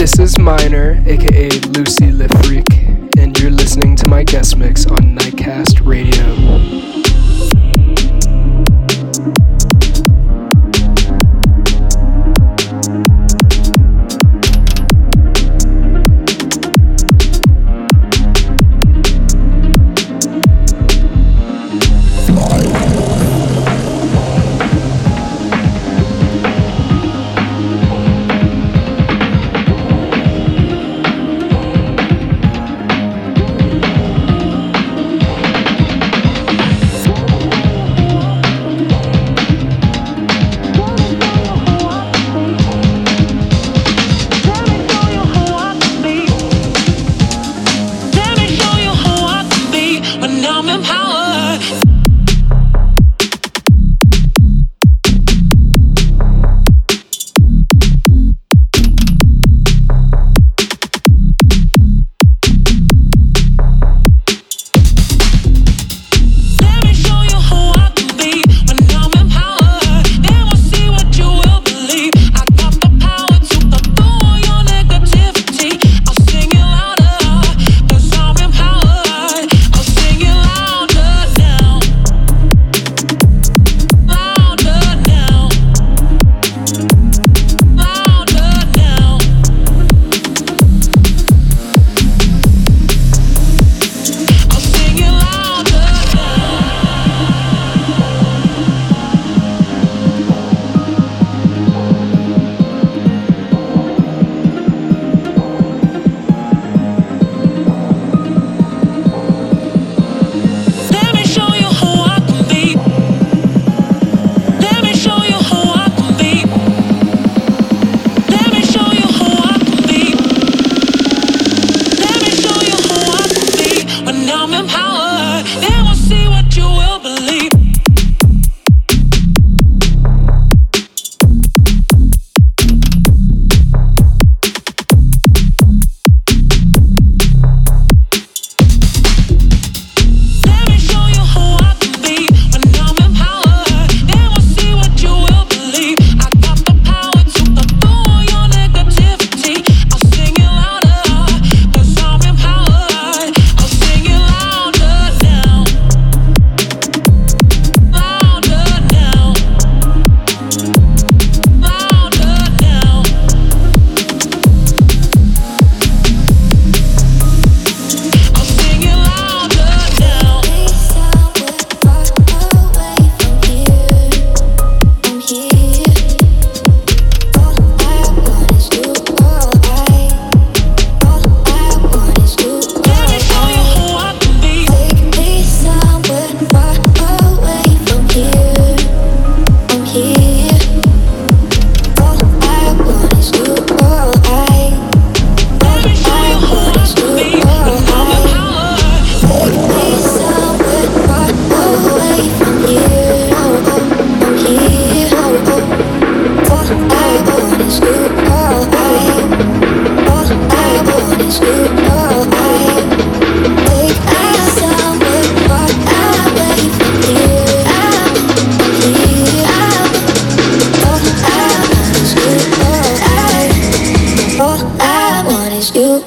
This is Minor, aka Lucy Le Freak, and you're listening to my guest mix on Nightcast Radio.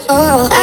Oh.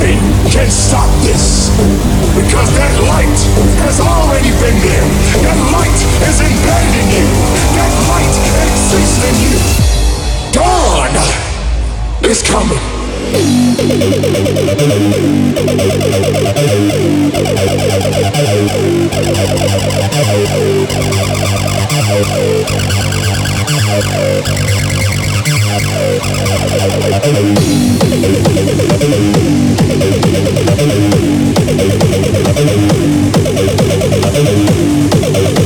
nothing can stop this. Because that light has already been there. That light is embedded in you. That light exists in you. Dawn is coming. Thank you.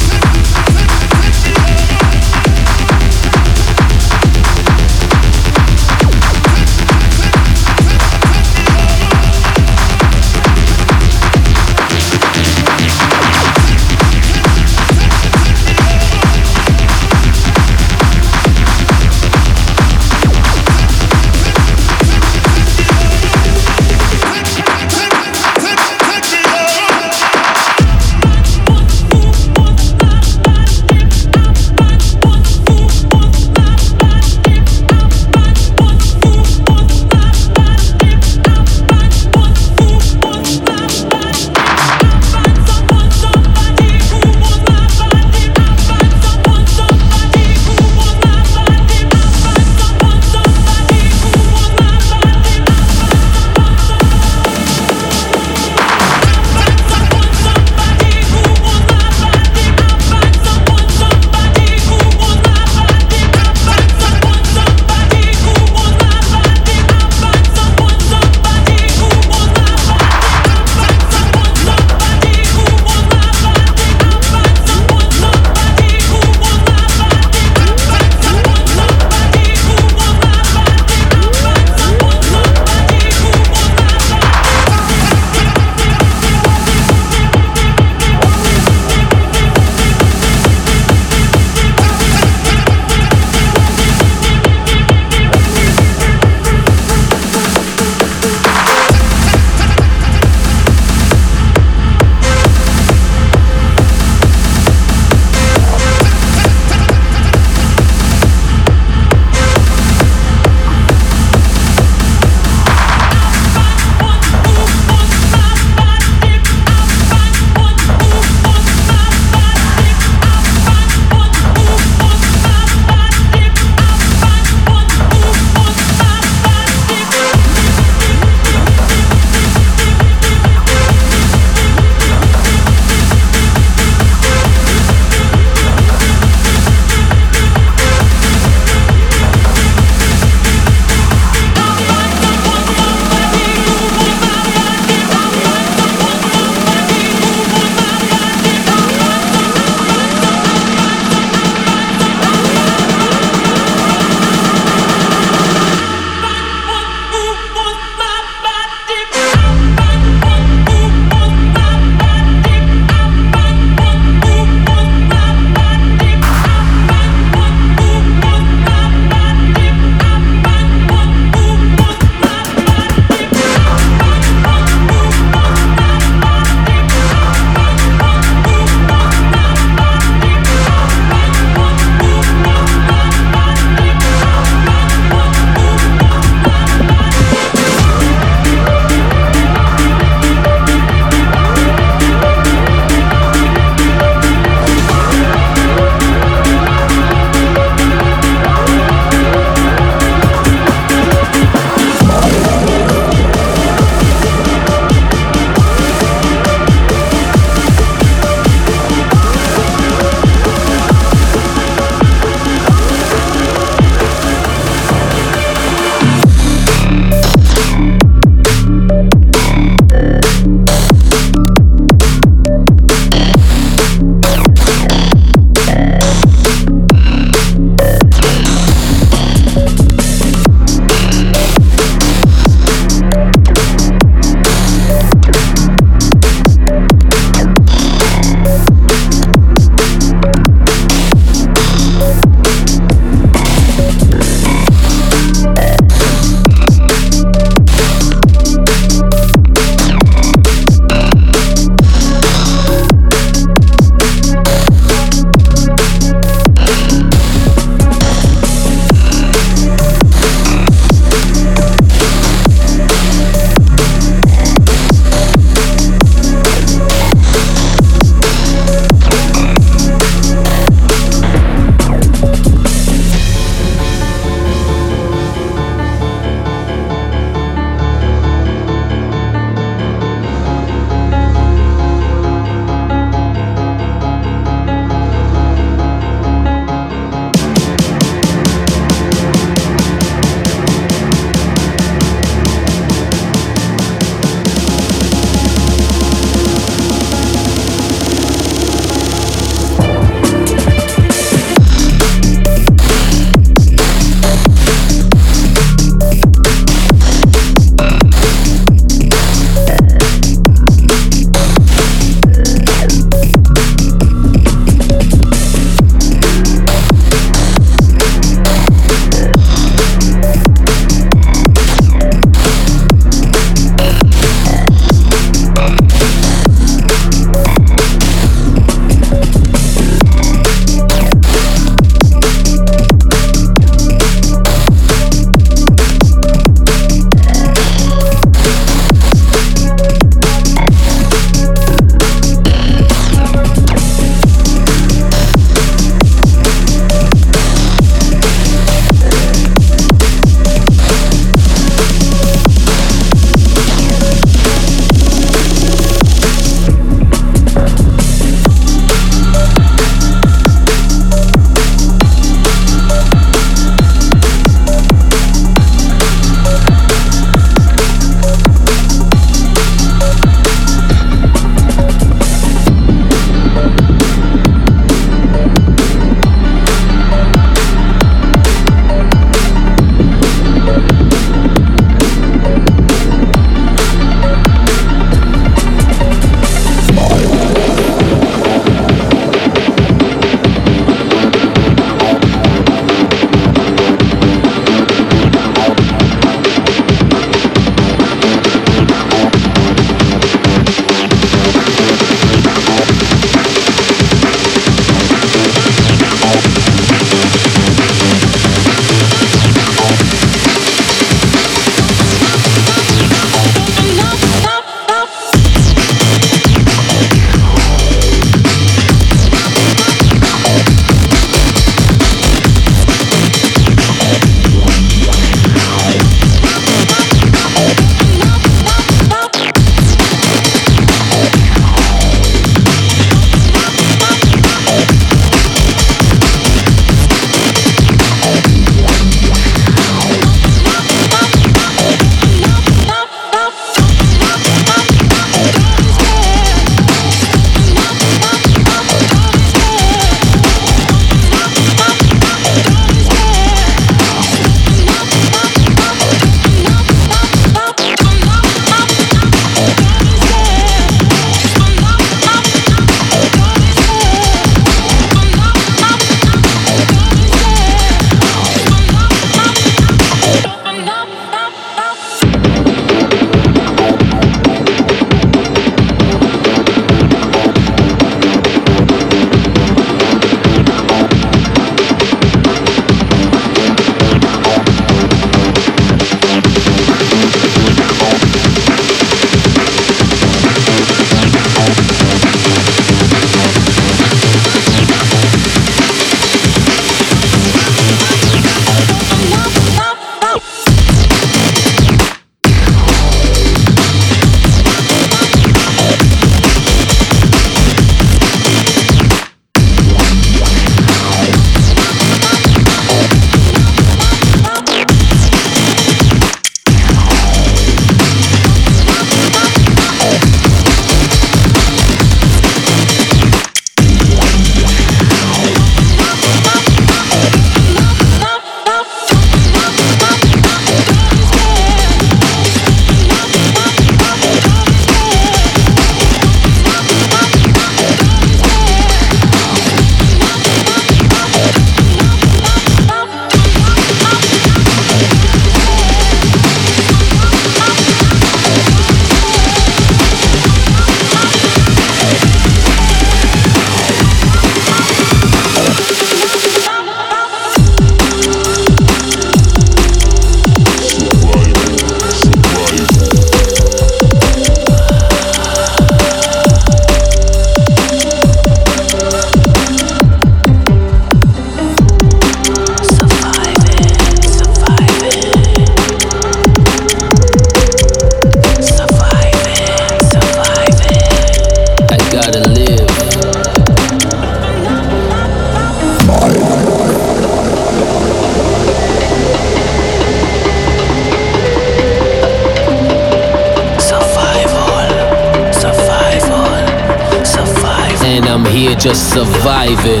Surviving.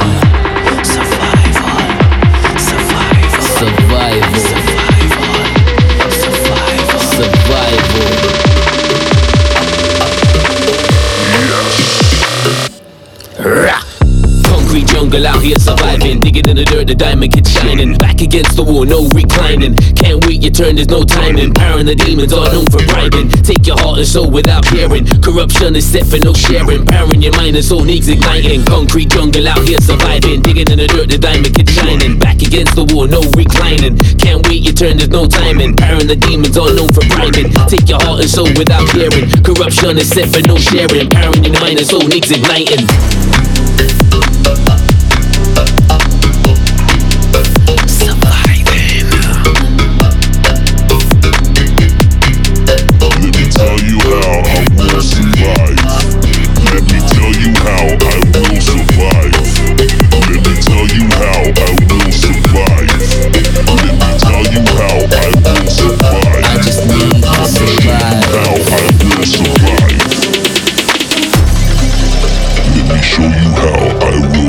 Survival. Survival. Survival. Survival. Survival. Concrete jungle out here. The dirt, the diamond keeps shining. Back against the wall, no reclining. Can't wait your turn, there's no timing. Powering the demons, all known for bribing. Take your heart and soul without caring. Corruption is set for no sharing. Powering your mind and soul needs igniting. Concrete jungle out here surviving. Digging in the dirt, the diamond keeps shining. Back against the wall, no reclining. Can't wait your turn, there's no timing. Powering the demons, all known for bribing. Take your heart and soul without caring. Corruption is set for no sharing. Powering your mind and soul needs igniting.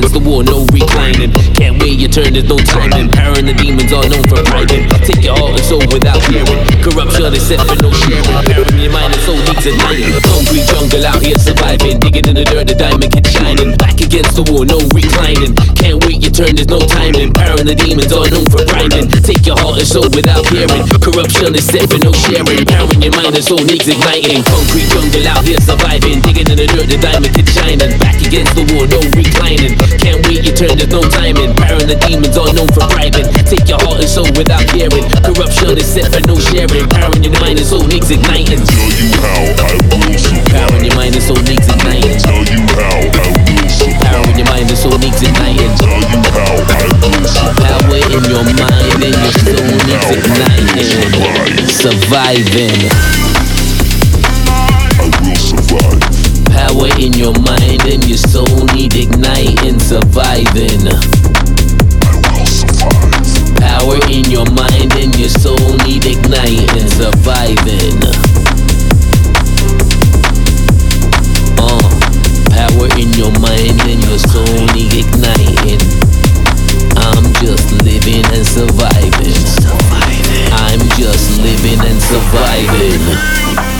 against the wall, no reclining. Turn, no the demons, all known for bribing. Take your heart and soul without hearing. Corruption is set for no sharing. Your mind and soul needs a. Concrete jungle out here surviving. Digging in the dirt, the diamond keeps shining. Back against the wall, no reclining. Can't wait your turn, there's no timing. Powering the demons, all known for bribing. Take your heart and soul without hearing. Corruption is set for no sharing. Powering your mind and soul needs igniting. Concrete jungle out here surviving. Digging in the dirt, the diamond keeps shining. Back against the wall, no reclining. Can't wait your turn, there's no timing. Powering the demons, all known for bribing. Take your heart and soul without caring. Corruption is set for no sharing. Powering your mind and soul needs igniting. Tell you how I will survive. Powering your mind and soul needs igniting. Tell you how I will survive. Powering your mind and soul needs igniting. Tell you how I will survive. Power in your mind and your soul needs igniting. Surviving. I will survive. Power in your mind and your soul need igniting. Surviving. I will survive. Power in your mind and your soul need igniting. Surviving. Uh, power in your mind and your soul need igniting. I'm just living and surviving. I'm just living and surviving.